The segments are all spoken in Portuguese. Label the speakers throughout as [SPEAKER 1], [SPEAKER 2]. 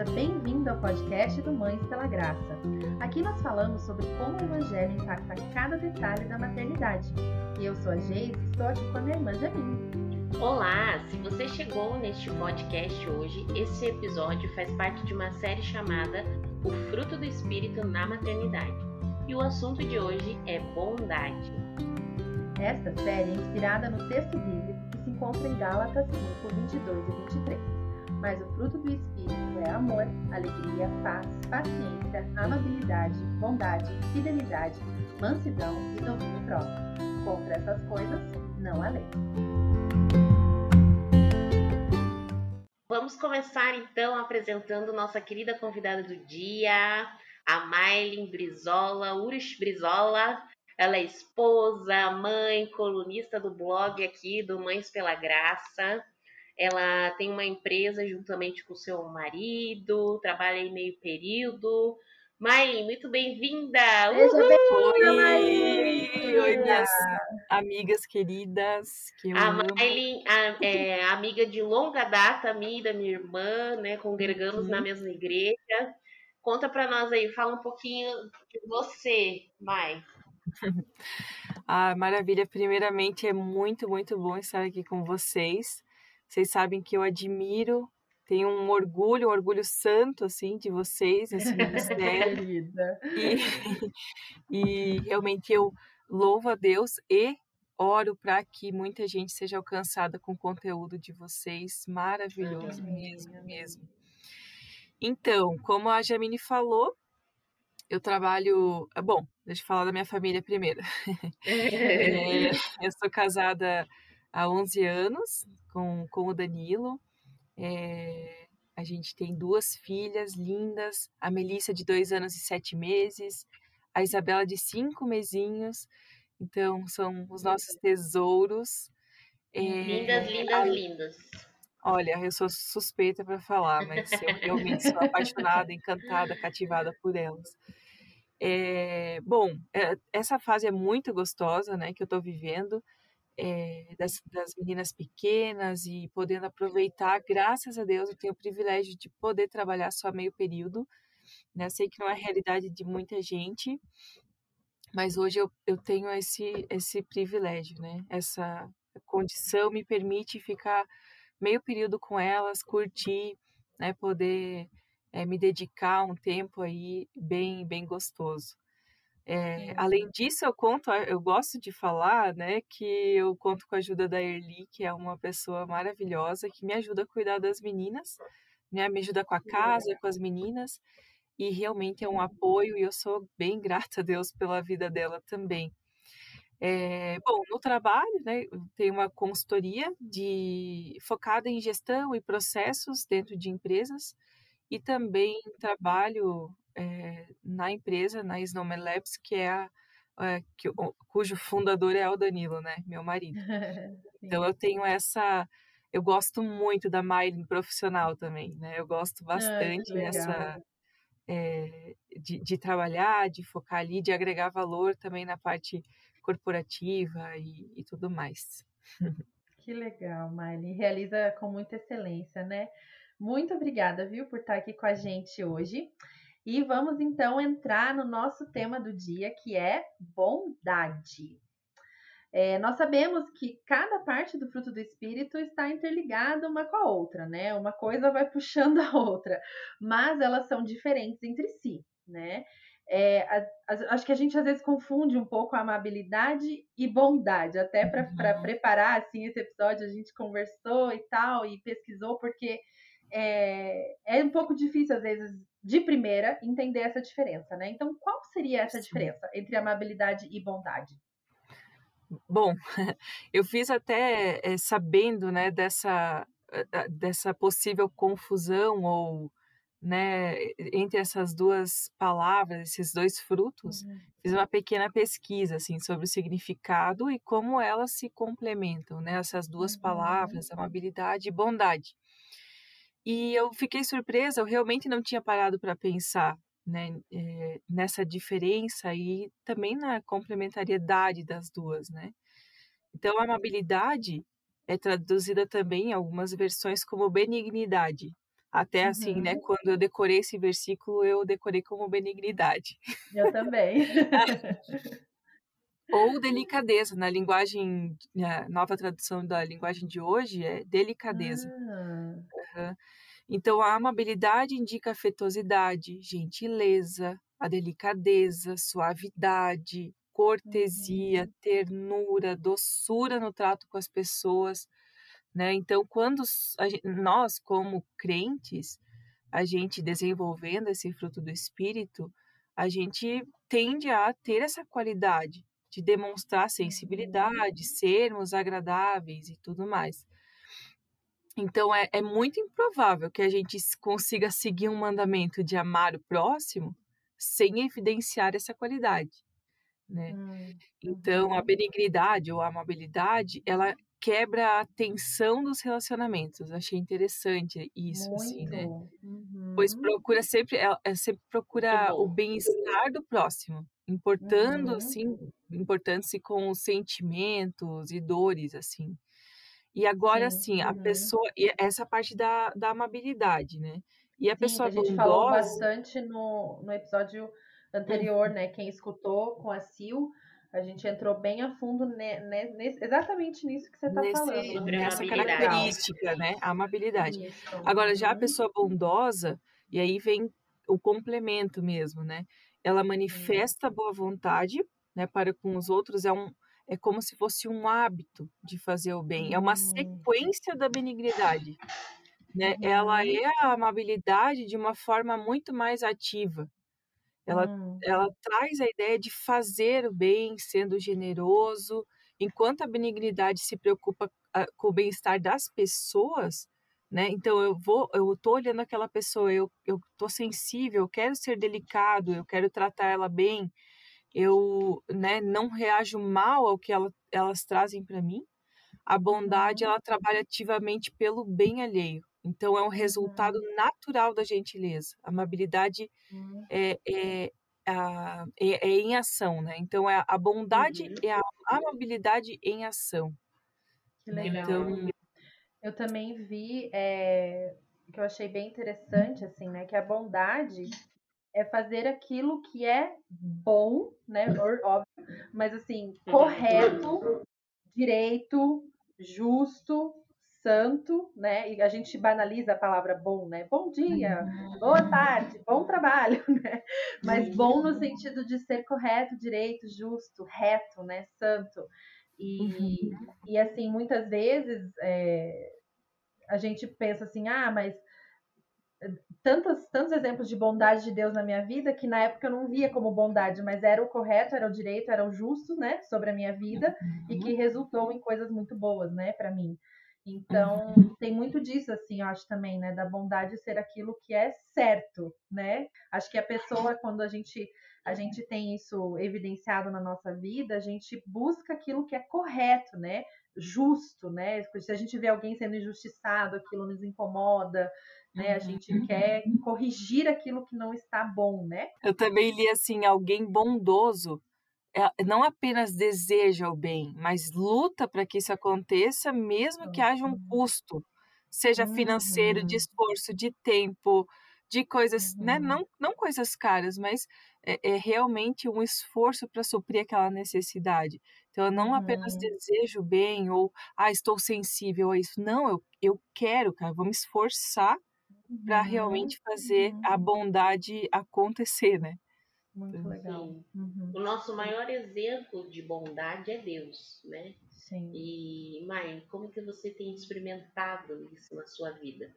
[SPEAKER 1] Seja bem-vindo ao podcast do Mães pela Graça. Aqui nós falamos sobre como o Evangelho impacta cada detalhe da maternidade. E eu sou a Geise e estou aqui com a minha irmã Jamine.
[SPEAKER 2] Olá! Se você chegou neste podcast hoje, esse episódio faz parte de uma série chamada O Fruto do Espírito na Maternidade. E o assunto de hoje é bondade.
[SPEAKER 1] Esta série é inspirada no texto bíblico que se encontra em Gálatas 5, 22 e 23. Mas o fruto do Espírito é amor, alegria, paz, paciência, amabilidade, bondade, fidelidade, mansidão e domínio próprio. Contra essas coisas, não há lei.
[SPEAKER 2] Vamos começar então apresentando nossa querida convidada do dia, a Maylin Brizola, Urs Brizola. Ela é esposa, mãe, colunista do blog aqui do Mães pela Graça. Ela tem uma empresa juntamente com seu marido, trabalha em meio período. Maylin, muito bem-vinda!
[SPEAKER 3] Oi, Oi, minhas amigas queridas. Que
[SPEAKER 2] a. Maylin é amiga de longa data, minha e da minha irmã, né? Congregamos
[SPEAKER 3] Uhum.
[SPEAKER 2] na mesma igreja. Conta pra nós aí, fala um pouquinho de você, Mai.
[SPEAKER 3] Ah, maravilha. Primeiramente, é muito, muito bom estar aqui com vocês. Vocês sabem que eu admiro, tenho um orgulho, um orgulho santo, assim, de vocês, esse ministério. E, e realmente eu louvo a Deus e oro para que muita gente seja alcançada com o conteúdo de vocês. Maravilhoso mesmo, mesmo. Então, como a Jamine falou, eu trabalho. ah, Bom, deixa eu falar da minha família primeiro. É, eu sou casada há 11 anos com, com o Danilo. É, a gente tem duas filhas lindas, a Melissa de dois anos e sete meses, a Isabela de cinco mesinhos. Então, são os nossos tesouros. É,
[SPEAKER 2] lindas, lindas,
[SPEAKER 3] a-
[SPEAKER 2] lindas.
[SPEAKER 3] Olha, eu sou suspeita para falar, mas eu realmente sou apaixonada, encantada, cativada por elas. É, bom, essa fase é muito gostosa, né, que eu estou vivendo, é, das, das meninas pequenas e podendo aproveitar, graças a Deus, eu tenho o privilégio de poder trabalhar só meio período, né, sei que não é realidade de muita gente, mas hoje eu, eu tenho esse, esse privilégio, né, essa condição me permite ficar meio período com elas, curtir, né, poder eh, me dedicar um tempo aí bem bem gostoso. Eh, além disso, eu conto, eu gosto de falar, né, que eu conto com a ajuda da Erli, que é uma pessoa maravilhosa que me ajuda a cuidar das meninas, né, me ajuda com a casa, com as meninas, e realmente é um apoio e eu sou bem grata a Deus pela vida dela também. É, bom, no trabalho, né, tenho uma consultoria de, focada em gestão e processos dentro de empresas e também trabalho é, na empresa, na Snowman Labs, que é a, a- que, cujo fundador é o Danilo, né, meu marido. Então eu tenho essa, eu gosto muito da Miley profissional também, né, eu gosto bastante
[SPEAKER 1] legal.
[SPEAKER 3] dessa é, de, de trabalhar, de focar ali, de agregar valor também na parte corporativa e, e tudo mais.
[SPEAKER 1] Que legal, Miley. Realiza com muita excelência, né? Muito obrigada, viu, por estar aqui com a gente hoje. E vamos então entrar no nosso tema do dia, que é bondade. É, nós sabemos que cada parte do fruto do Espírito está interligada uma com a outra, né? Uma coisa vai puxando a outra, mas elas são diferentes entre si, né? É, a- a- acho que a gente às vezes confunde um pouco a amabilidade e bondade, até para
[SPEAKER 3] Uhum.
[SPEAKER 1] preparar assim esse episódio a gente conversou e tal e pesquisou porque é, é um pouco difícil às vezes de primeira entender essa diferença, né? Então qual seria essa
[SPEAKER 3] Sim.
[SPEAKER 1] diferença entre amabilidade e bondade?
[SPEAKER 3] Bom, eu fiz até eh, sabendo, né, dessa, dessa possível confusão ou, né, entre essas duas palavras, esses dois frutos, fiz uma pequena pesquisa, assim, sobre o significado e como elas se complementam, né, essas duas
[SPEAKER 1] Uhum.
[SPEAKER 3] palavras, amabilidade e bondade. E eu fiquei surpresa, eu realmente não tinha parado para pensar, né, eh, nessa diferença e também na complementariedade das duas, né. Então, a amabilidade é traduzida também em algumas versões como benignidade, Até assim, né,
[SPEAKER 1] Uhum.
[SPEAKER 3] quando eu decorei esse versículo, eu decorei como benignidade.
[SPEAKER 1] Eu também.
[SPEAKER 3] Ou delicadeza, na linguagem, na nova tradução da linguagem de hoje é delicadeza.
[SPEAKER 1] Ah,
[SPEAKER 3] Aham. Então, a amabilidade indica afetuosidade, gentileza, a delicadeza, suavidade, cortesia,
[SPEAKER 1] uhum.
[SPEAKER 3] ternura, doçura no trato com as pessoas, né? Então, quando s- a gen- nós, como crentes, a gente desenvolvendo esse fruto do Espírito, a gente tende a ter essa qualidade de demonstrar
[SPEAKER 1] Uhum.
[SPEAKER 3] sensibilidade, sermos agradáveis e tudo mais. Então, é, é muito improvável que a gente consiga seguir um mandamento de amar o próximo sem evidenciar essa qualidade, né?
[SPEAKER 1] Hum,
[SPEAKER 3] Então, a
[SPEAKER 1] uhum.
[SPEAKER 3] benignidade ou a amabilidade, ela quebra a tensão dos relacionamentos. Achei interessante isso, assim, né?
[SPEAKER 1] Muito.
[SPEAKER 3] Pois
[SPEAKER 1] Uhum.
[SPEAKER 3] procura sempre, ela ela sempre procura o bem-estar do próximo, importando,
[SPEAKER 1] Uhum.
[SPEAKER 3] assim, importando-se com os sentimentos e dores, assim. E agora,
[SPEAKER 1] Sim.
[SPEAKER 3] assim, a
[SPEAKER 1] Uhum.
[SPEAKER 3] pessoa, essa parte da, da amabilidade, né? E a
[SPEAKER 1] Sim,
[SPEAKER 3] pessoa
[SPEAKER 1] a gente falou
[SPEAKER 3] bondosa,
[SPEAKER 1] bastante no, no episódio anterior, né? Quem escutou com a Sil, a gente entrou bem a fundo ne- ne- nesse- exatamente nisso que você está falando. Muito
[SPEAKER 3] nessa característica, né? A amabilidade.
[SPEAKER 1] Isso.
[SPEAKER 3] Agora, já a
[SPEAKER 1] Uhum.
[SPEAKER 3] pessoa bondosa, e aí vem o complemento mesmo, né? Ela manifesta boa vontade, né, para com os outros, é um é como se fosse um hábito de fazer o bem, é uma
[SPEAKER 1] Hum.
[SPEAKER 3] sequência da benignidade, né? Ela
[SPEAKER 1] Uhum.
[SPEAKER 3] é a amabilidade de uma forma muito mais ativa. Ela
[SPEAKER 1] Hum.
[SPEAKER 3] ela traz a ideia de fazer o bem, sendo generoso, enquanto a benignidade se preocupa ah, com o bem-estar das pessoas, né? Então eu vou, eu tô olhando aquela pessoa, eu, eu tô sensível, eu quero ser delicado, eu quero tratar ela bem, eu, né, não reajo mal ao que ela, elas trazem para mim. A bondade,
[SPEAKER 1] Uhum.
[SPEAKER 3] ela trabalha ativamente pelo bem alheio. Então é um resultado
[SPEAKER 1] Uhum.
[SPEAKER 3] natural da gentileza. A amabilidade
[SPEAKER 1] Uhum.
[SPEAKER 3] é, é, a, é, é em ação, né? Então é a bondade
[SPEAKER 2] Uhum.
[SPEAKER 3] é a amabilidade em ação,
[SPEAKER 1] Que
[SPEAKER 3] né?
[SPEAKER 1] legal.
[SPEAKER 3] Então
[SPEAKER 1] Eu também vi é, que eu achei bem interessante, assim, né? Que a bondade é fazer aquilo que é bom, né? Óbvio, mas assim,
[SPEAKER 2] Uhum.
[SPEAKER 1] correto, direito, justo, santo, né? E a gente banaliza a palavra bom, né? Bom dia, boa tarde, bom trabalho, né? Mas bom no sentido de ser correto, direito, justo, reto, né? Santo. E, e assim, muitas vezes é, a gente pensa assim, ah, mas tantos, tantos exemplos de bondade de Deus na minha vida que na época eu não via como bondade, mas era o correto, era o direito, era o justo, né, sobre a minha vida e que resultou em coisas muito boas, né, para mim. Então, tem muito disso, assim, eu acho também, né, da bondade ser aquilo que é certo, né? Acho que a pessoa, quando a gente, a gente tem isso evidenciado na nossa vida, a gente busca aquilo que é correto, né? Justo, né? Se a gente vê alguém sendo injustiçado, aquilo nos incomoda, né? A gente quer corrigir aquilo que não está bom, né?
[SPEAKER 3] eu também li assim, alguém bondoso é, não apenas deseja o bem, mas luta para que isso aconteça, mesmo que haja um custo, seja financeiro, de
[SPEAKER 1] Uhum.
[SPEAKER 3] esforço, de tempo, de coisas, né?
[SPEAKER 1] Uhum.
[SPEAKER 3] Não, não coisas caras, mas é, é realmente um esforço para suprir aquela necessidade. Então, eu não apenas
[SPEAKER 1] Uhum.
[SPEAKER 3] desejo bem ou, ah, estou sensível a isso. Não, eu, eu quero, cara, vou me esforçar para
[SPEAKER 1] Uhum.
[SPEAKER 3] realmente fazer
[SPEAKER 1] Uhum.
[SPEAKER 3] a bondade acontecer, né?
[SPEAKER 1] Muito legal.
[SPEAKER 2] Sim.
[SPEAKER 1] Uhum.
[SPEAKER 2] O nosso maior exemplo de bondade é Deus, né?
[SPEAKER 1] Sim.
[SPEAKER 2] E, mãe, como que você tem experimentado isso na sua vida?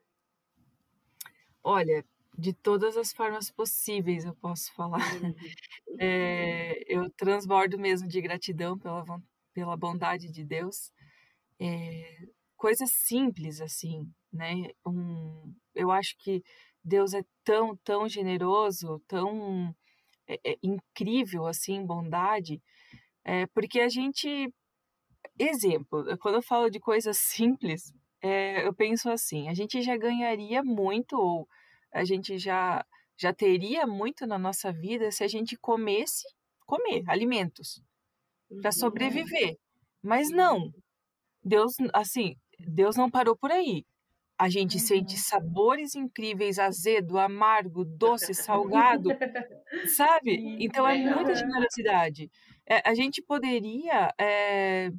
[SPEAKER 3] Olha, de todas as formas possíveis, eu posso falar. É, eu transbordo mesmo de gratidão pela, pela bondade de Deus. É, coisas simples assim, né? Um, eu acho que Deus é tão, tão generoso, tão é, é incrível assim, bondade, é, porque a gente, exemplo, quando eu falo de coisas simples, é, eu penso assim, a gente já ganharia muito ou a gente já já teria muito na nossa vida se a gente comesse, comer alimentos para
[SPEAKER 2] Uhum.
[SPEAKER 3] sobreviver. Mas não, Deus, assim, Deus não parou por aí. a gente uhum. sente sabores incríveis, azedo, amargo, doce, salgado, sabe? Então é muita generosidade. É, a gente poderia é,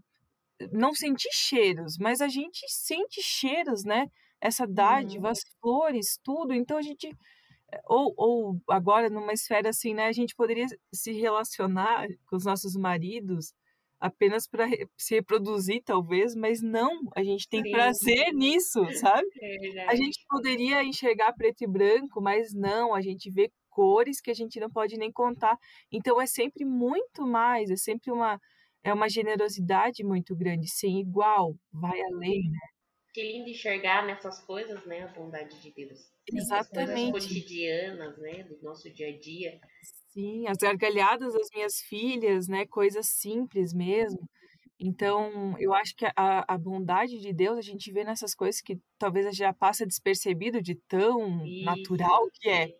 [SPEAKER 3] não sentir cheiros, mas a gente sente cheiros, né? Essa dádiva, uhum. as flores, tudo. Então a gente ou, ou agora numa esfera assim, né? A gente poderia se relacionar com os nossos maridos apenas para se reproduzir, talvez, mas não, a gente tem Sim. prazer nisso, sabe? É a gente poderia enxergar preto e branco, mas não, a gente vê cores que a gente não pode nem contar. Então é sempre muito mais, é sempre uma é uma generosidade muito grande, sem igual, vai além, né?
[SPEAKER 2] Que lindo enxergar nessas coisas, né, a bondade de Deus.
[SPEAKER 3] Exatamente.
[SPEAKER 2] As coisas cotidianas, né, do nosso dia a dia.
[SPEAKER 3] Sim, as gargalhadas das minhas filhas, né, coisas simples mesmo. Então, eu acho que a, a bondade de Deus a gente vê nessas coisas que talvez já passa despercebido de tão Isso. natural que é.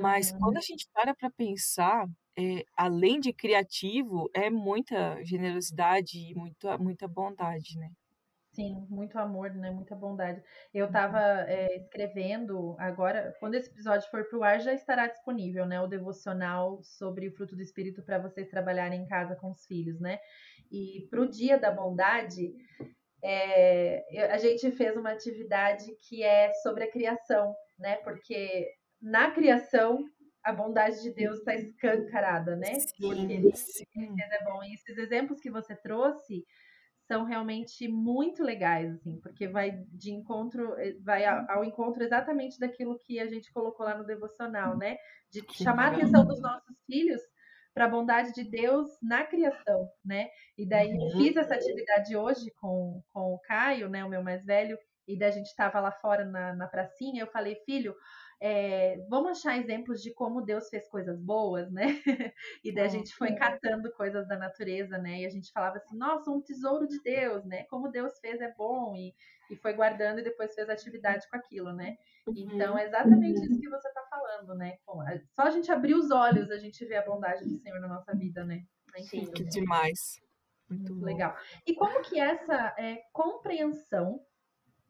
[SPEAKER 3] Mas quando a gente para para pensar, é, além de criativo, é muita generosidade e muita, muita bondade, né?
[SPEAKER 1] Sim, muito amor, né? Muita bondade. Eu estava uhum. é, eh, escrevendo agora, quando esse episódio for pro ar, já estará disponível, né? O devocional sobre o fruto do Espírito para vocês trabalharem em casa com os filhos, né? E para o Dia da Bondade, é, a gente fez uma atividade que é sobre a criação, né? Porque na criação a bondade de Deus está escancarada, né? Sim, Porque sim. é bom. E esses exemplos que você trouxe são realmente muito legais, assim, porque vai de encontro, eh, vai ao encontro exatamente daquilo que a gente colocou lá no devocional, né? De que chamar a atenção dos nossos filhos para a bondade de Deus na criação, né? E daí uhum. fiz essa atividade hoje com, com o Caio, né, o meu mais velho, e daí a gente estava lá fora na, na pracinha, eu falei, filho, é, vamos achar exemplos de como Deus fez coisas boas, né? e daí a gente foi catando coisas da natureza, né? E a gente falava assim, nossa, um tesouro de Deus, né? Como Deus fez é bom e, e foi guardando e depois fez atividade com aquilo, né? Então é exatamente isso que você está falando, né? Só a gente abrir os olhos a gente vê a bondade do Senhor na nossa vida, né?
[SPEAKER 3] É Sim, que demais.
[SPEAKER 1] Muito, Muito legal. E como que essa é, compreensão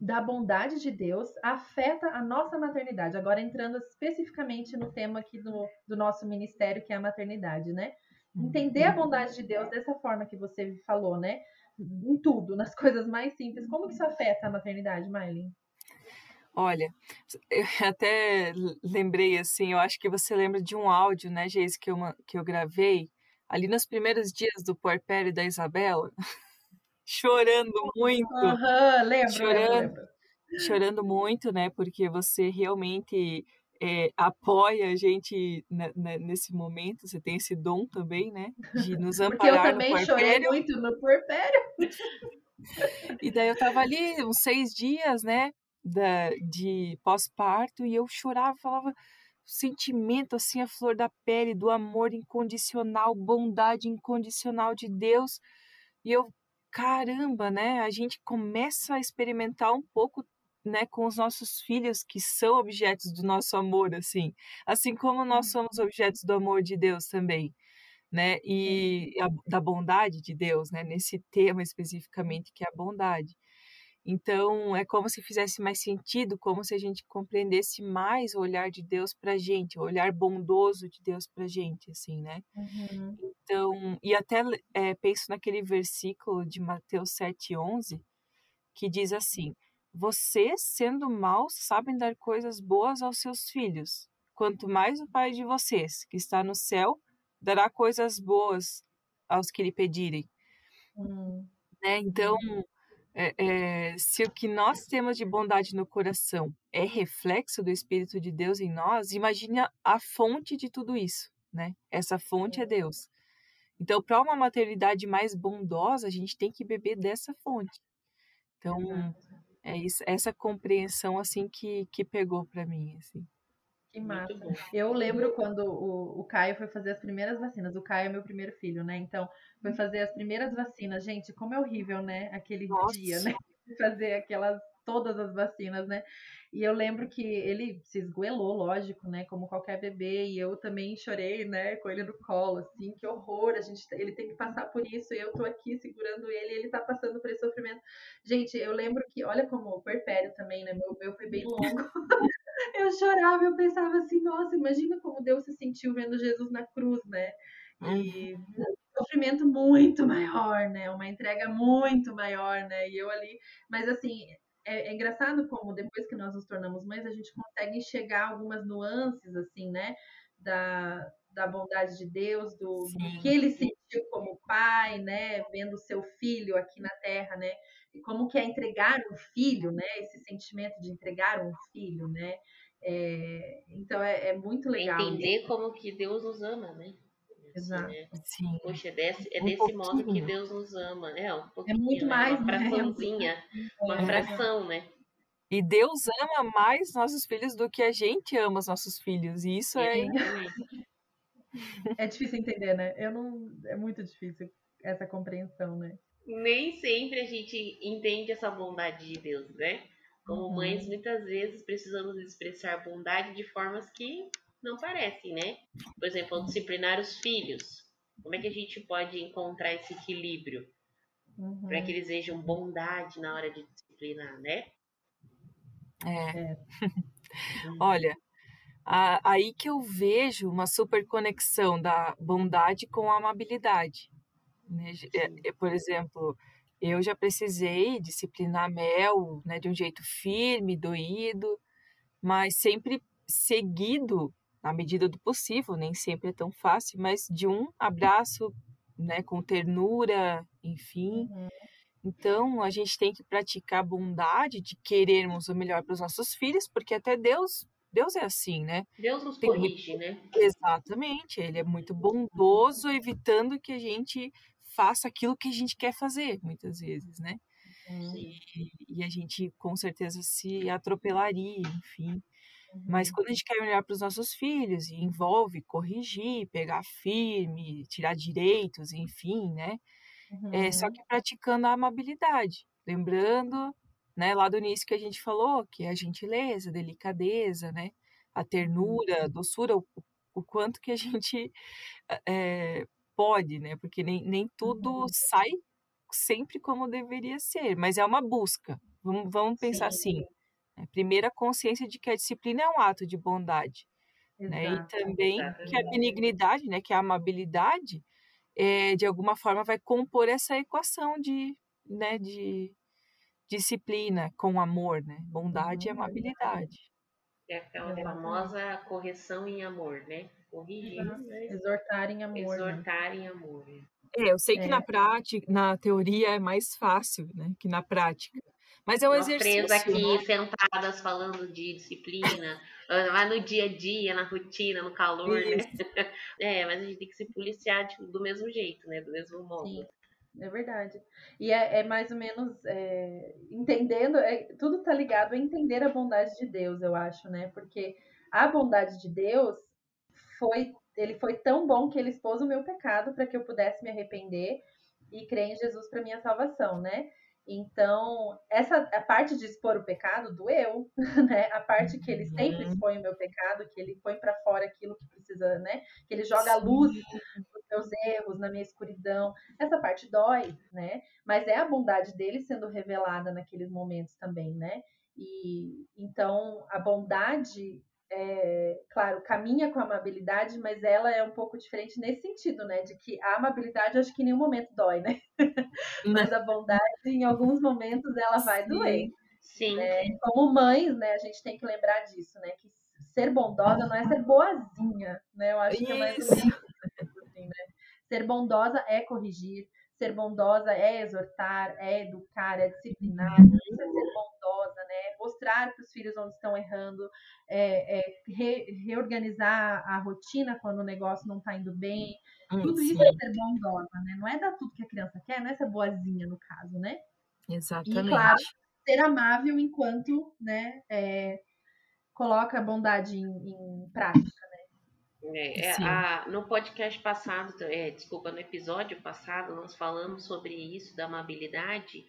[SPEAKER 1] da bondade de Deus afeta a nossa maternidade. Agora entrando especificamente no tema aqui do, do nosso ministério, que é a maternidade, né? Entender a bondade de Deus dessa forma que você falou, né? Em tudo, nas coisas mais simples. Como que isso afeta a maternidade, Maylin?
[SPEAKER 3] Olha, eu até lembrei assim, eu acho que você lembra de um áudio, né, Geise, que eu, que eu gravei ali nos primeiros dias do puerpério da Isabela. chorando muito.
[SPEAKER 1] Uhum, lembro,
[SPEAKER 3] chorando,
[SPEAKER 1] lembro.
[SPEAKER 3] chorando muito, né? Porque você realmente é, apoia a gente nesse momento. Você tem esse dom também, né? De nos amparar Porque eu
[SPEAKER 1] também chorei muito no puerpério.
[SPEAKER 3] E daí eu tava ali uns seis dias, né? Da, de pós-parto e eu chorava, falava sentimento assim a flor da pele do amor incondicional, bondade incondicional de Deus. E eu caramba, né? A gente começa a experimentar um pouco né, com os nossos filhos que são objetos do nosso amor, assim, assim como nós uhum. somos objetos do amor de Deus também, né, e a, da bondade de Deus, né, nesse tema especificamente que é a bondade. Então, é como se fizesse mais sentido, como se a gente compreendesse mais o olhar de Deus para a gente, o olhar bondoso de Deus para a gente, assim, né? Uhum. Então, e até é, penso naquele versículo de Mateus 7,11, que diz assim: Vocês, sendo maus, sabem dar coisas boas aos seus filhos. Quanto mais o Pai de vocês, que está no céu, dará coisas boas aos que lhe pedirem. Uhum. Né? Então, é, é, se o que nós temos de bondade no coração é reflexo do Espírito de Deus em nós, imagine a, fonte de tudo isso, né? Essa fonte é Deus. Então, para uma maternidade mais bondosa, a gente tem que beber dessa fonte. Então, é isso, essa compreensão assim que, que pegou para mim, assim.
[SPEAKER 1] Que massa. Eu lembro quando o, o Caio foi fazer as primeiras vacinas. O Caio é meu primeiro filho, né? Então, foi fazer as primeiras vacinas. Gente, como é horrível, né? Aquele Nossa. dia, né? Fazer aquelas todas as vacinas, né? E eu lembro que ele se esgoelou, lógico, né? Como qualquer bebê, e eu também chorei, né? Com ele no colo, assim, que horror, a gente, ele tem que passar por isso, e eu tô aqui segurando ele, e ele tá passando por esse sofrimento. Gente, eu lembro que, olha como o perpério também, né? Meu, meu foi bem longo. eu chorava, eu pensava assim, nossa, imagina como Deus se sentiu vendo Jesus na cruz, né? E um sofrimento muito maior, né? Uma entrega muito maior, né? E eu ali, mas assim, é, é, engraçado como depois que nós nos tornamos mães, a gente consegue enxergar algumas nuances, assim, né? Da, da bondade de Deus, do, do, que ele sentiu como pai, né? Vendo seu filho aqui na terra, né? E como que é entregar um filho, né? Esse sentimento de entregar um filho, né? É, então é, é, muito legal.
[SPEAKER 2] Entender como que Deus nos ama, né?
[SPEAKER 1] Exato. Né?
[SPEAKER 3] Sim.
[SPEAKER 2] Poxa, é desse, é um desse modo que Deus nos ama. É, um pouquinho,
[SPEAKER 1] é muito
[SPEAKER 2] né?
[SPEAKER 1] mais,
[SPEAKER 2] uma
[SPEAKER 1] né?
[SPEAKER 2] fraçãozinha, uma
[SPEAKER 1] É.
[SPEAKER 2] fração, né?
[SPEAKER 3] E Deus ama mais nossos filhos do que a gente ama os nossos filhos. E isso é.
[SPEAKER 2] Exatamente.
[SPEAKER 1] É difícil entender, né? Eu não. É muito difícil essa compreensão, né?
[SPEAKER 2] Nem sempre a gente entende essa bondade de Deus, né? Como
[SPEAKER 1] Uhum.
[SPEAKER 2] mães, muitas vezes precisamos expressar bondade de formas que não parecem, né? Por exemplo, ao disciplinar os filhos. Como é que a gente pode encontrar esse equilíbrio
[SPEAKER 1] Uhum.
[SPEAKER 2] para que eles vejam bondade na hora de disciplinar, né?
[SPEAKER 3] é.
[SPEAKER 1] É.
[SPEAKER 3] Olha, a- aí que eu vejo uma super conexão da bondade com a amabilidade. Né? É, é, por exemplo, eu já precisei disciplinar Mel né, de um jeito firme, doído, mas sempre seguido, na medida do possível, nem sempre é tão fácil, mas de um abraço né, com ternura, enfim.
[SPEAKER 1] Uhum.
[SPEAKER 3] Então, a gente tem que praticar a bondade de querermos o melhor para os nossos filhos, porque até Deus, Deus é assim, né?
[SPEAKER 2] Deus nos
[SPEAKER 3] Tem
[SPEAKER 2] corrige, né?
[SPEAKER 3] Exatamente, ele é muito bondoso, evitando que a gente faça aquilo que a gente quer fazer, muitas vezes, né?
[SPEAKER 1] Uhum.
[SPEAKER 3] E, e a gente com certeza se atropelaria, enfim.
[SPEAKER 1] Uhum.
[SPEAKER 3] Mas quando a gente quer olhar para os nossos filhos e envolve corrigir, pegar firme, tirar direitos, enfim, né? É, só
[SPEAKER 1] Uhum.
[SPEAKER 3] que praticando a amabilidade, lembrando, né, lá do início que a gente falou, que é a gentileza, a delicadeza, né, a ternura, a doçura, o, o quanto que a gente é, pode, né, porque nem, nem tudo
[SPEAKER 1] Uhum.
[SPEAKER 3] sai sempre como deveria ser, mas é uma busca. Vamos, vamos pensar
[SPEAKER 2] Sim.
[SPEAKER 3] assim, né, primeiro a consciência de que a disciplina é um ato de bondade, né, e
[SPEAKER 1] Exato.
[SPEAKER 3] também que a benignidade, né, que a amabilidade, é, de alguma forma vai compor essa equação de, né, de disciplina com amor, né, bondade e
[SPEAKER 1] Uhum.
[SPEAKER 3] amabilidade.
[SPEAKER 2] É aquela
[SPEAKER 1] Exatamente.
[SPEAKER 2] famosa correção em amor, né? Corrigir, mas
[SPEAKER 1] Exortar em amor. né?
[SPEAKER 2] exortar em amor. né?
[SPEAKER 3] É, eu sei que
[SPEAKER 1] É.
[SPEAKER 3] na prática, na teoria é mais fácil, né, que na prática. Mas é um
[SPEAKER 2] Nós
[SPEAKER 3] exercício.
[SPEAKER 2] três aqui
[SPEAKER 3] né?
[SPEAKER 2] sentadas falando de disciplina, ah, mas no dia a dia, na rotina, no calor, né? É, mas a gente tem que se policiar tipo, do mesmo jeito, né? Do mesmo modo.
[SPEAKER 1] Sim, é verdade. E é, é mais ou menos é, entendendo, é, tudo tá ligado a entender a bondade de Deus, eu acho, né? Porque a bondade de Deus foi, ele foi tão bom que ele expôs o meu pecado para que eu pudesse me arrepender e crer em Jesus para minha salvação, né? Então, essa a parte de expor o pecado doeu, né? A parte que ele sempre
[SPEAKER 3] Uhum.
[SPEAKER 1] expõe o meu pecado, que ele põe para fora aquilo que precisa, né? Que ele joga a luz nos meus erros, na minha escuridão. Essa parte dói, né? Mas é a bondade dele sendo revelada naqueles momentos também, né? E então a bondade, é, claro, caminha com a amabilidade, mas ela é um pouco diferente nesse sentido, né? De que a amabilidade acho que em nenhum momento dói, né? mas a bondade, em alguns momentos, ela vai
[SPEAKER 3] Sim.
[SPEAKER 1] doer.
[SPEAKER 2] Sim,
[SPEAKER 1] E como mães, né, a gente tem que lembrar disso, né? Que ser bondosa não é ser boazinha, né? Eu acho que é mais ou
[SPEAKER 3] Isso.
[SPEAKER 1] menos isso, assim, né? Ser bondosa é corrigir, ser bondosa é exortar, é educar, é disciplinar, isso é ser bondosa, né? Mostrar para os filhos onde estão errando, é, é re- reorganizar a rotina quando o negócio não está indo bem.
[SPEAKER 3] Hum,
[SPEAKER 1] Tudo isso
[SPEAKER 3] sim,
[SPEAKER 1] é ser bondosa, né? Não é dar tudo que a criança quer, não é ser boazinha no caso, né?
[SPEAKER 3] exatamente.
[SPEAKER 1] claro, ser amável enquanto né, é, coloca a bondade em, em prática.
[SPEAKER 2] É, é,
[SPEAKER 3] Sim.
[SPEAKER 2] a- no podcast passado, é, desculpa, no episódio passado, nós falamos sobre isso da amabilidade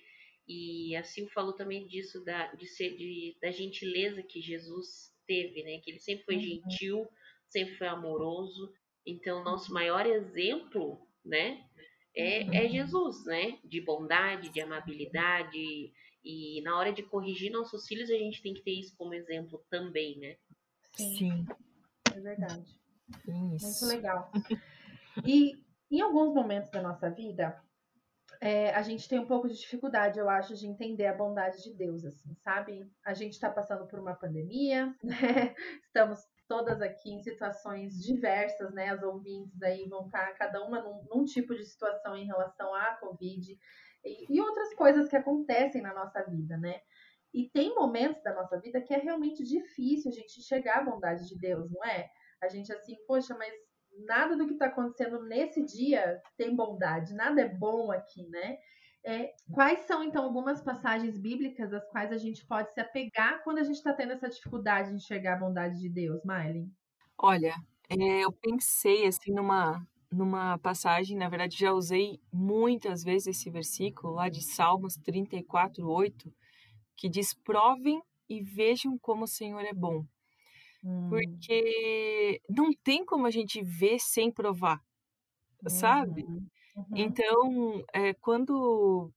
[SPEAKER 2] E a Sil falou também disso da, de ser de, da gentileza que Jesus teve, né? Que ele sempre foi uhum. gentil, sempre foi amoroso. Então, nosso maior exemplo, né? É, uhum. é Jesus, né? De bondade, de amabilidade. E na hora de corrigir nossos filhos, a gente tem que ter isso como exemplo também, né?
[SPEAKER 1] Sim. Sim. É verdade. Isso. Muito legal. E em alguns momentos da nossa vida, é, a gente tem um pouco de dificuldade, eu acho, de entender a bondade de Deus, assim, sabe? A gente está passando por uma pandemia, né? Estamos todas aqui em situações diversas, né? As ouvintes aí vão estar cada uma num, num tipo de situação em relação à Covid e, e outras coisas que acontecem na nossa vida, né? E tem momentos da nossa vida que é realmente difícil a gente chegar à bondade de Deus, não é? A gente assim, poxa, mas nada do que está acontecendo nesse dia tem bondade, nada é bom aqui, né? É, quais são, então, algumas passagens bíblicas às quais a gente pode se apegar quando a gente está tendo essa dificuldade de enxergar a bondade de Deus, Miley?
[SPEAKER 3] Olha, é, eu pensei assim numa, numa passagem, na verdade já usei muitas vezes esse versículo lá de Salmos 34, 8, que diz: Provem e vejam como o Senhor é bom. Hum. Porque não tem como a gente ver sem provar, sabe? Uhum. Uhum. Então, é, quando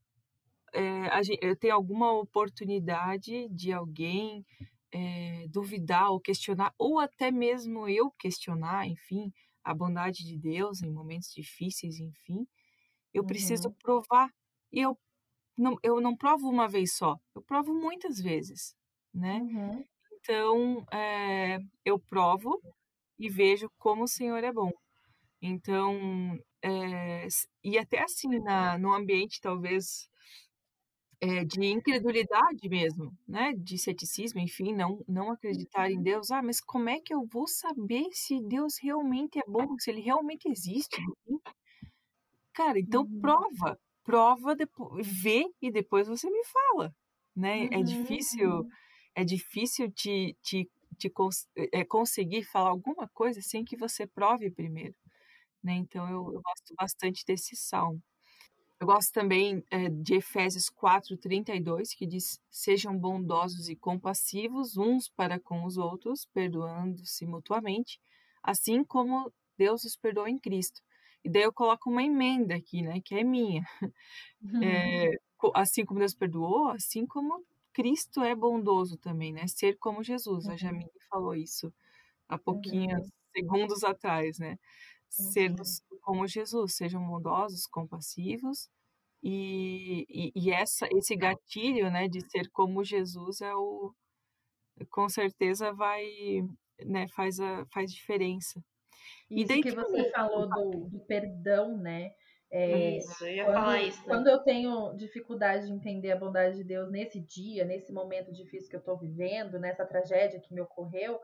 [SPEAKER 3] é, a gente, tem alguma oportunidade de alguém é, duvidar ou questionar, ou até mesmo eu questionar, enfim, a bondade de Deus em momentos difíceis, enfim, eu uhum. preciso provar. E eu não, eu não provo uma vez só, eu provo muitas vezes, né? Uhum. Então, é, eu provo e vejo como o Senhor é bom. Então, é, e até assim, na, no ambiente talvez é, de incredulidade mesmo, né? De ceticismo, enfim, não, não acreditar em uhum. Deus. Ah, mas como é que eu vou saber se Deus realmente é bom, se ele realmente existe? Cara, então uhum. prova, prova, depois, vê e depois você me fala, né? Uhum. É difícil é difícil te, te, te cons é, conseguir falar alguma coisa sem que você prove primeiro. Né? Então, eu, eu gosto bastante desse salmo. Eu gosto também é, de Efésios 4, 32, que diz: Sejam bondosos e compassivos uns para com os outros, perdoando-se mutuamente, assim como Deus os perdoou em Cristo. E daí eu coloco uma emenda aqui, né, que é minha. Uhum. É, assim como Deus perdoou, assim como Cristo é bondoso também, né? Ser como Jesus. Uhum. A Jamile falou isso há pouquinhos uhum. segundos atrás, né? Ser uhum. como Jesus, sejam bondosos, compassivos. E, e, e, essa, esse gatilho, né, de ser como Jesus é o, com certeza vai, né, faz a, faz diferença.
[SPEAKER 1] Isso e daí que você falou do, do perdão, né?
[SPEAKER 2] É, isso, eu ia quando, falar isso. Né?
[SPEAKER 1] Quando eu tenho dificuldade de entender a bondade de Deus nesse dia, nesse momento difícil que eu estou vivendo, nessa tragédia que me ocorreu,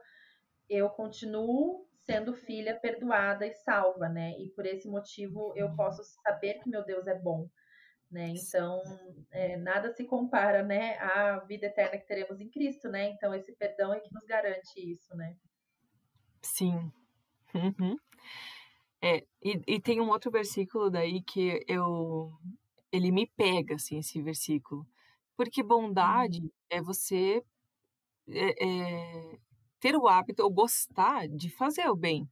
[SPEAKER 1] eu continuo sendo filha perdoada e salva, né? E por esse motivo eu posso saber que meu Deus é bom, né? Então, é, nada se compara, né, à vida eterna que teremos em Cristo, né? Então, esse perdão é que nos garante isso, né?
[SPEAKER 3] Sim. Uhum. É, e, e tem um outro versículo daí que eu ele me pega assim esse versículo porque bondade uhum. é você é, é, ter o hábito ou gostar de fazer o bem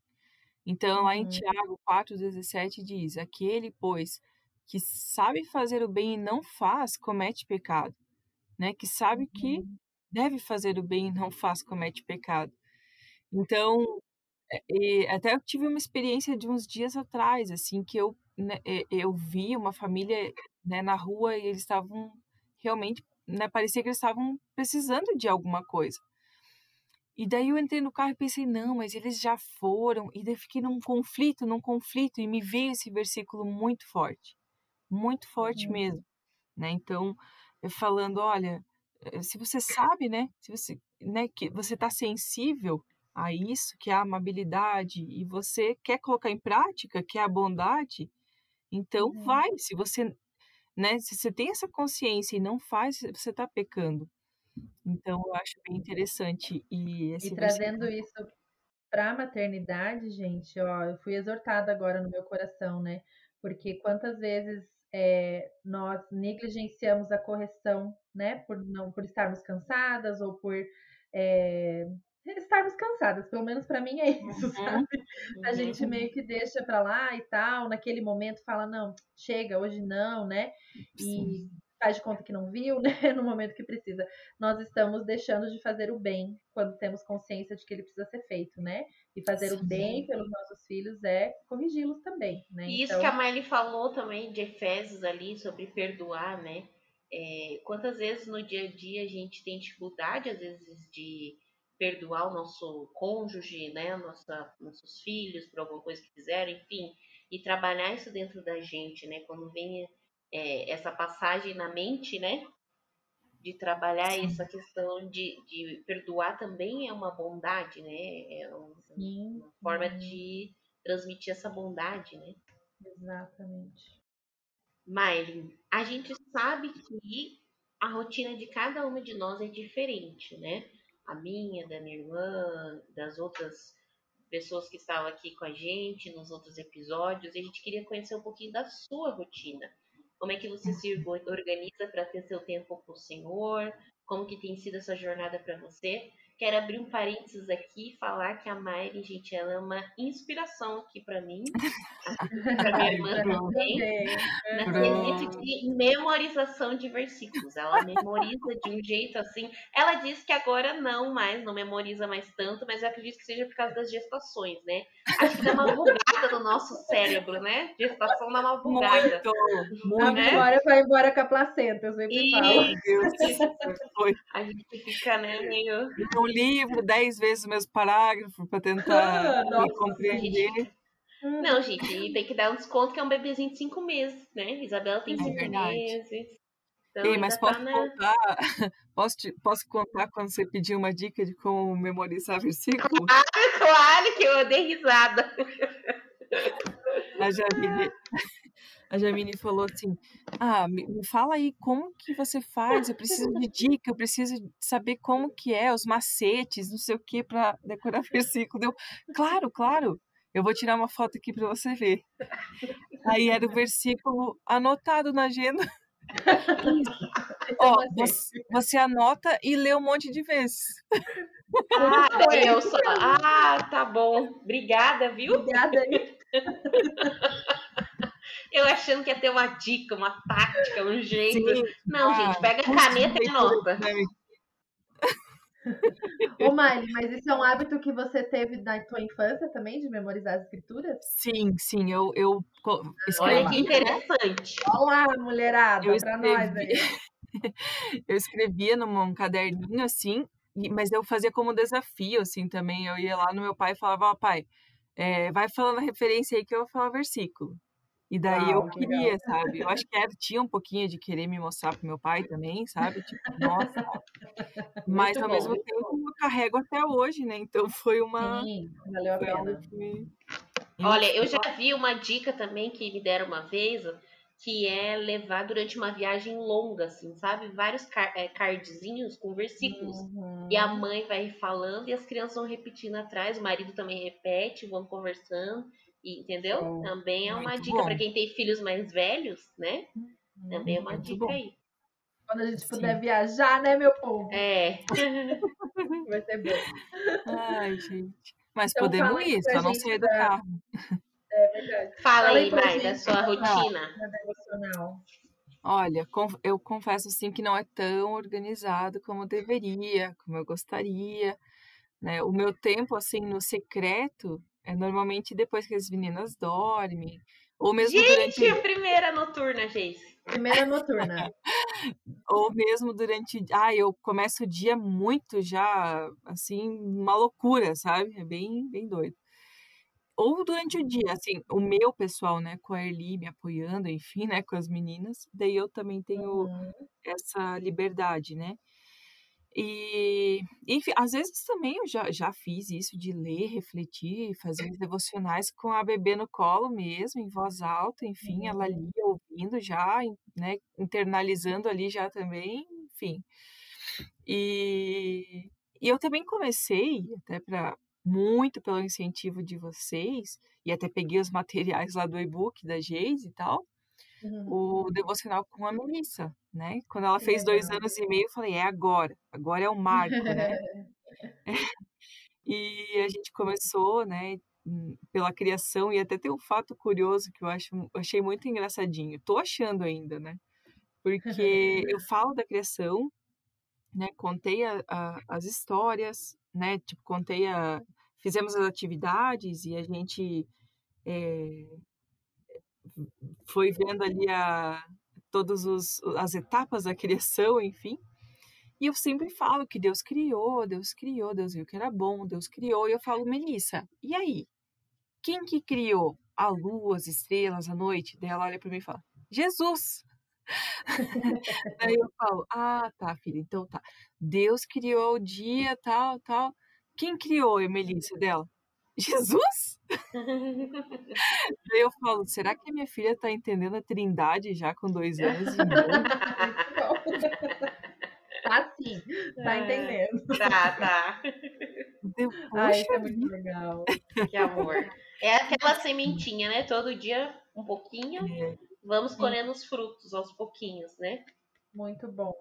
[SPEAKER 3] então lá em uhum. Tiago 4,17 diz aquele pois que sabe fazer o bem e não faz comete pecado né que sabe que uhum. deve fazer o bem e não faz comete pecado então e até eu tive uma experiência de uns dias atrás, assim, que eu, né, eu vi uma família né, na rua e eles estavam realmente, né, parecia que eles estavam precisando de alguma coisa. E daí eu entrei no carro e pensei, não, mas eles já foram. E daí fiquei num conflito, num conflito, e me veio esse versículo muito forte, muito forte uhum. mesmo, né? Então, eu falando, olha, eh, se você sabe, né, se você, né, que você está sensível a isso, que é a amabilidade, e você quer colocar em prática, que é a bondade, então uhum. vai. Se você, né, se você tem essa consciência e não faz, você está pecando. Então, eu acho bem interessante. E,
[SPEAKER 1] e trazendo isso para a maternidade, gente, ó, eu fui exortada agora no meu coração, né? Porque quantas vezes é, nós negligenciamos a correção, né, por não por estarmos cansadas ou por é, estarmos cansadas, pelo menos para mim é isso, uhum. sabe? Uhum. A gente meio que deixa para lá e tal, naquele momento fala não, chega, hoje não, né? E Sim. faz de conta que não viu, né? No momento que precisa. Nós estamos deixando de fazer o bem quando temos consciência de que ele precisa ser feito, né? E fazer Sim. o bem pelos nossos filhos é corrigi-los também, né?
[SPEAKER 2] E isso então... que a Miley falou também de Efésios ali sobre perdoar, né? É, quantas vezes no dia a dia a gente tem dificuldade, às vezes, de perdoar o nosso cônjuge, né, nossa, nossos filhos por alguma coisa que fizeram, enfim, e trabalhar isso dentro da gente, né, quando vem é, essa passagem na mente, né, de trabalhar Sim. essa questão de, de perdoar também é uma bondade, né, é uma, uma forma de transmitir essa bondade, né.
[SPEAKER 1] Exatamente.
[SPEAKER 2] Maylin, a gente sabe que a rotina de cada uma de nós é diferente, né? A minha, da minha irmã, das outras pessoas que estavam aqui com a gente nos outros episódios, e a gente queria conhecer um pouquinho da sua rotina. Como é que você se organiza para ter seu tempo com o Senhor? Como que tem sido essa jornada para você? Quero abrir um parênteses aqui e falar que a Mayri, gente, ela é uma inspiração aqui para mim, para minha irmã também, na quesito de memorização de versículos. Ela memoriza de um jeito assim. Ela disse que agora não mais, não memoriza mais tanto, mas eu acredito que seja por causa das gestações, né? Acho que dá uma bugada no nosso cérebro, né? Gestação dá uma bugada.
[SPEAKER 1] Muito, muito. Né? Agora vai embora com a placenta, eu sempre e...
[SPEAKER 2] falo. A gente fica, né, meio
[SPEAKER 3] livro, dez vezes o mesmo parágrafo para tentar Nossa, compreender.
[SPEAKER 2] Gente. Não, gente, tem que dar um desconto que é um bebezinho de cinco meses, né? Isabela tem é cinco verdade. meses.
[SPEAKER 3] Então, Ei, mas posso tá na... contar? Posso, te, posso contar quando você pediu uma dica de como memorizar versículo?
[SPEAKER 2] Claro, claro que eu dei risada.
[SPEAKER 3] A Jamile, a Jamile falou assim: Ah, me, fala aí como que você faz, eu preciso de dica, eu preciso saber como que é, os macetes, não sei o que, para decorar versículo. Deu, claro, claro, eu vou tirar uma foto aqui para você ver. Aí era o versículo anotado na agenda. Ó, você, você, anota e lê um monte de vezes.
[SPEAKER 2] Ah, eu só. Ah, tá bom. Obrigada, viu?
[SPEAKER 1] Obrigada.
[SPEAKER 2] Eu achando que ia ter uma dica, uma tática, um jeito. Sim. Não, ah, gente, pega a caneta e nota.
[SPEAKER 1] Ô, Mari, mas isso é um hábito que você teve na tua infância também, de memorizar as escrituras?
[SPEAKER 3] Sim, sim, eu, eu
[SPEAKER 2] escrevi. Olha que interessante.
[SPEAKER 1] Olá, mulherada, eu pra nós aí.
[SPEAKER 3] eu escrevia num caderninho assim, mas eu fazia como desafio, assim, também. Eu ia lá no meu pai e falava, ó, oh, pai, é, vai falando a referência aí que eu vou falar versículo. E daí eu queria, sabe? Eu acho que era, tinha um pouquinho de querer me mostrar pro meu pai também, sabe? Tipo, nossa. Mas Muito ao bom. mesmo tempo eu carrego até hoje, né? Então foi uma.
[SPEAKER 1] Sim, valeu a pena.
[SPEAKER 2] Olha, eu já vi uma dica também que me deram uma vez, que é levar durante uma viagem longa, assim, sabe? Vários é, cardzinhos com versículos. Uhum. E a mãe vai falando e as crianças vão repetindo atrás, o marido também repete, vão conversando. E, entendeu? Também é uma dica para quem tem filhos mais velhos, né? Também é uma dica bom. aí.
[SPEAKER 1] Quando a gente Sim. puder viajar, né, meu povo?
[SPEAKER 2] É.
[SPEAKER 1] Vai ser bom.
[SPEAKER 3] Ai, gente. Mas então, podemos ir, só não sair do carro.
[SPEAKER 1] É verdade.
[SPEAKER 2] Fala, fala aí, Mai, da sua rotina.
[SPEAKER 3] Olha, eu confesso assim que não é tão organizado como deveria, como eu gostaria. Né? O meu tempo assim no secreto é normalmente depois que as meninas dormem. Ou mesmo
[SPEAKER 2] gente,
[SPEAKER 3] durante...
[SPEAKER 2] a primeira noturna, gente.
[SPEAKER 1] Primeira noturna.
[SPEAKER 3] ou mesmo durante. Ah, eu começo o dia muito já, assim, uma loucura, sabe? É bem, bem doido. Ou durante o dia, assim, o meu pessoal, né, com a Erli me apoiando, enfim, né, com as meninas, daí eu também tenho uhum. essa liberdade, né? E, enfim, às vezes também eu já, já fiz isso de ler, refletir, fazer os devocionais com a bebê no colo mesmo, em voz alta, enfim, ela uhum. lia, ouvindo já, né, internalizando ali já também, enfim. E, e eu também comecei, até para muito pelo incentivo de vocês, e até peguei os materiais lá do e-book da Geise e tal, uhum. o devocional com a Melissa, né? Quando ela fez dois anos e meio, eu falei, é agora, agora é o marco, né? e a gente começou, né, pela criação, e até tem um fato curioso que eu acho, achei muito engraçadinho. Tô achando ainda, né? Porque eu falo da criação, né? Contei a, a, as histórias, né? Tipo, contei a. Fizemos as atividades e a gente é, foi vendo ali a, todas as etapas da criação, enfim. E eu sempre falo que Deus criou, Deus criou, Deus viu que era bom, Deus criou. E eu falo, Melissa, e aí? Quem que criou a lua, as estrelas, a noite? Daí ela olha para mim e fala, Jesus! Daí eu falo, ah, tá, filha, então tá. Deus criou o dia, tal, tal. Quem criou Melissa dela? Jesus? Daí eu falo, será que a minha filha tá entendendo a trindade já com dois anos e meio?
[SPEAKER 1] Tá sim, tá é. entendendo.
[SPEAKER 2] Tá, tá.
[SPEAKER 1] Deu, Ai, isso é muito legal.
[SPEAKER 2] Que amor. É aquela sementinha, né? Todo dia um pouquinho. É. Vamos colhendo os frutos aos pouquinhos, né?
[SPEAKER 1] Muito bom.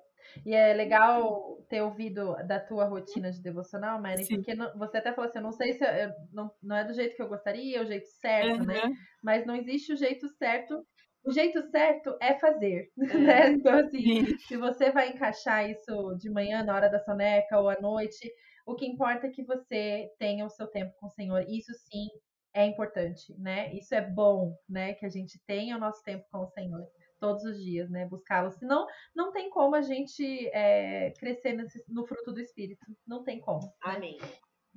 [SPEAKER 1] E é legal ter ouvido da tua rotina de devocional, Mary, Sim. porque você até falou assim, eu não sei se eu, eu, não, não é do jeito que eu gostaria, é o jeito certo, uhum. né? Mas não existe o jeito certo. O jeito certo é fazer, é. né? Então, assim, Sim. se você vai encaixar isso de manhã, na hora da soneca ou à noite, o que importa é que você tenha o seu tempo com o Senhor. Isso sim é importante, né? Isso é bom, né? Que a gente tenha o nosso tempo com o Senhor todos os dias, né? Buscá-lo. Senão, não tem como a gente é, crescer nesse, no fruto do Espírito. Não tem como. Né?
[SPEAKER 2] Amém.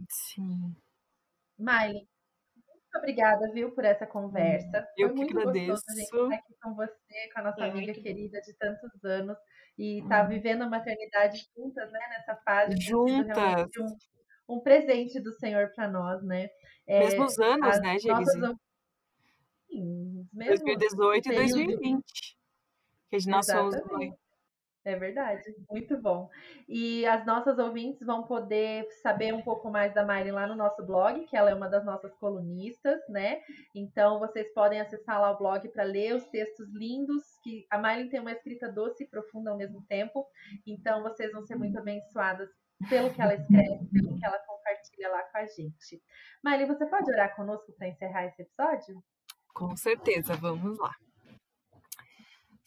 [SPEAKER 3] Sim.
[SPEAKER 1] Miley, muito obrigada, viu, por essa conversa.
[SPEAKER 3] Eu Foi muito agradeço.
[SPEAKER 1] gostoso a gente estar aqui com você, com a nossa amiga querida de tantos anos. E estar tá hum. vivendo a maternidade juntas, né? Nessa fase.
[SPEAKER 3] Juntas.
[SPEAKER 1] Um, um presente do Senhor para nós, né?
[SPEAKER 3] É, Mesmos anos, né, Geise?
[SPEAKER 1] Sim,
[SPEAKER 3] 2018 e 2020. Que somos
[SPEAKER 1] É verdade, muito bom. E as nossas ouvintes vão poder saber um pouco mais da Miley lá no nosso blog, que ela é uma das nossas colunistas, né? Então vocês podem acessar lá o blog para ler os textos lindos, que a Miley tem uma escrita doce e profunda ao mesmo tempo. Então vocês vão ser muito abençoadas pelo que ela escreve, pelo que ela compartilha lá com a gente. Miley, você pode orar conosco para encerrar esse episódio?
[SPEAKER 3] Com certeza, vamos lá.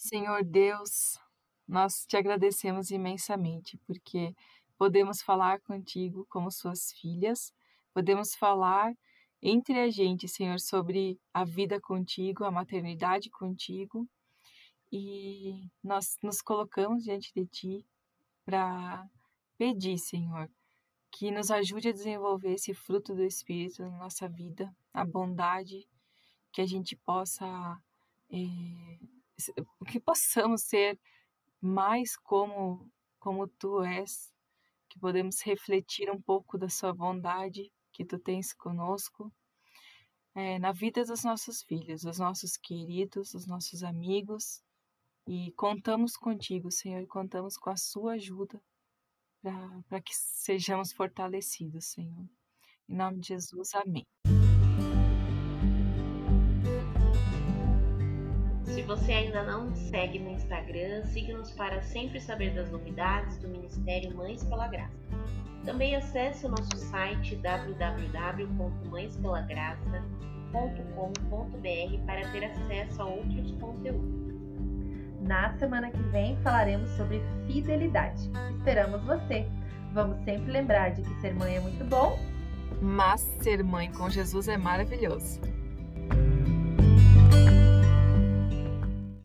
[SPEAKER 3] Senhor Deus, nós te agradecemos imensamente porque podemos falar contigo como suas filhas, podemos falar entre a gente, Senhor, sobre a vida contigo, a maternidade contigo, e nós nos colocamos diante de ti para pedir, Senhor, que nos ajude a desenvolver esse fruto do Espírito na nossa vida, a bondade, que a gente possa, é, que possamos ser mais como, como tu és, que podemos refletir um pouco da sua bondade que tu tens conosco é, na vida dos nossos filhos, dos nossos queridos, dos nossos amigos. E contamos contigo, Senhor, e contamos com a sua ajuda para que sejamos fortalecidos, Senhor. Em nome de Jesus, amém.
[SPEAKER 2] Você ainda não nos segue no Instagram, siga-nos para sempre saber das novidades do Ministério Mães pela Graça. Também acesse o nosso site www.mãespelagraça.com.br para ter acesso a outros conteúdos.
[SPEAKER 1] Na semana que vem falaremos sobre fidelidade. Esperamos você! Vamos sempre lembrar de que ser mãe é muito bom,
[SPEAKER 3] mas ser mãe com Jesus é maravilhoso.